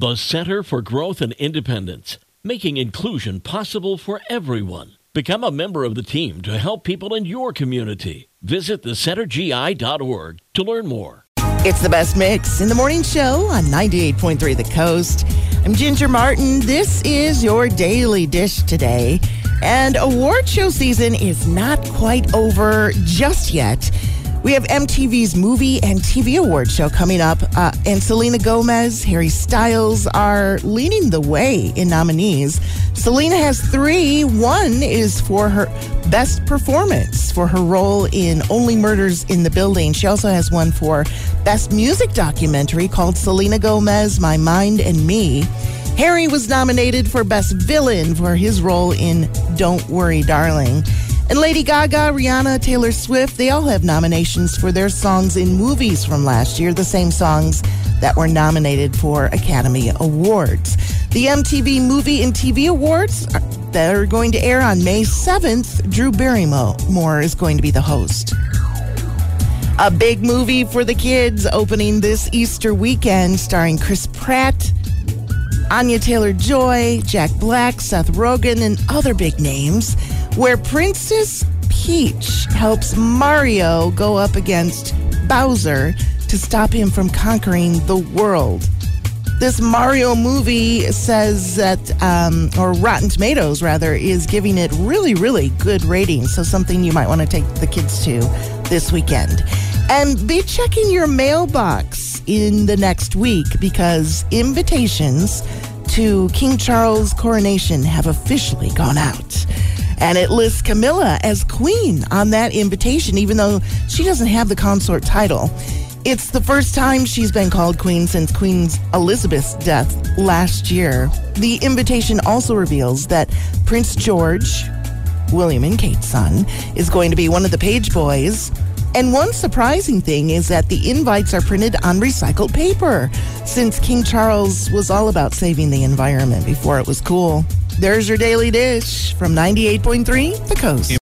The Center for Growth and Independence, making inclusion possible for everyone. Become a member of the team to help people in your community. Visit thecentergi.org to learn more. It's the best mix in the morning show on 98.3 The Coast. I'm Ginger Martin. This is your daily dish today. And award show season is not quite over just yet. We have MTV's Movie and TV Award show coming up, uh, and Selena Gomez, Harry Styles are leading the way in nominees. Selena has three. One is for her best performance for her role in Only Murders in the Building. She also has one for best music documentary called Selena Gomez, My Mind and Me. Harry was nominated for Best Villain for his role in Don't Worry, Darling. And Lady Gaga, Rihanna, Taylor Swift, they all have nominations for their songs in movies from last year, the same songs that were nominated for Academy Awards. The MTV Movie and TV Awards that are going to air on May 7th, Drew Barrymore is going to be the host. A big movie for the kids opening this Easter weekend starring Chris Pratt, Anya Taylor Joy, Jack Black, Seth Rogen, and other big names where Princess Peach helps Mario go up against Bowser to stop him from conquering the world. This Mario movie says that, um, or Rotten Tomatoes rather, is giving it really, really good ratings. So, something you might want to take the kids to this weekend. And be checking your mailbox in the next week because invitations to King Charles' coronation have officially gone out. And it lists Camilla as queen on that invitation, even though she doesn't have the consort title. It's the first time she's been called queen since Queen Elizabeth's death last year. The invitation also reveals that Prince George, William and Kate's son, is going to be one of the page boys. And one surprising thing is that the invites are printed on recycled paper, since King Charles was all about saving the environment before it was cool. There's your daily dish from 98.3 The Coast.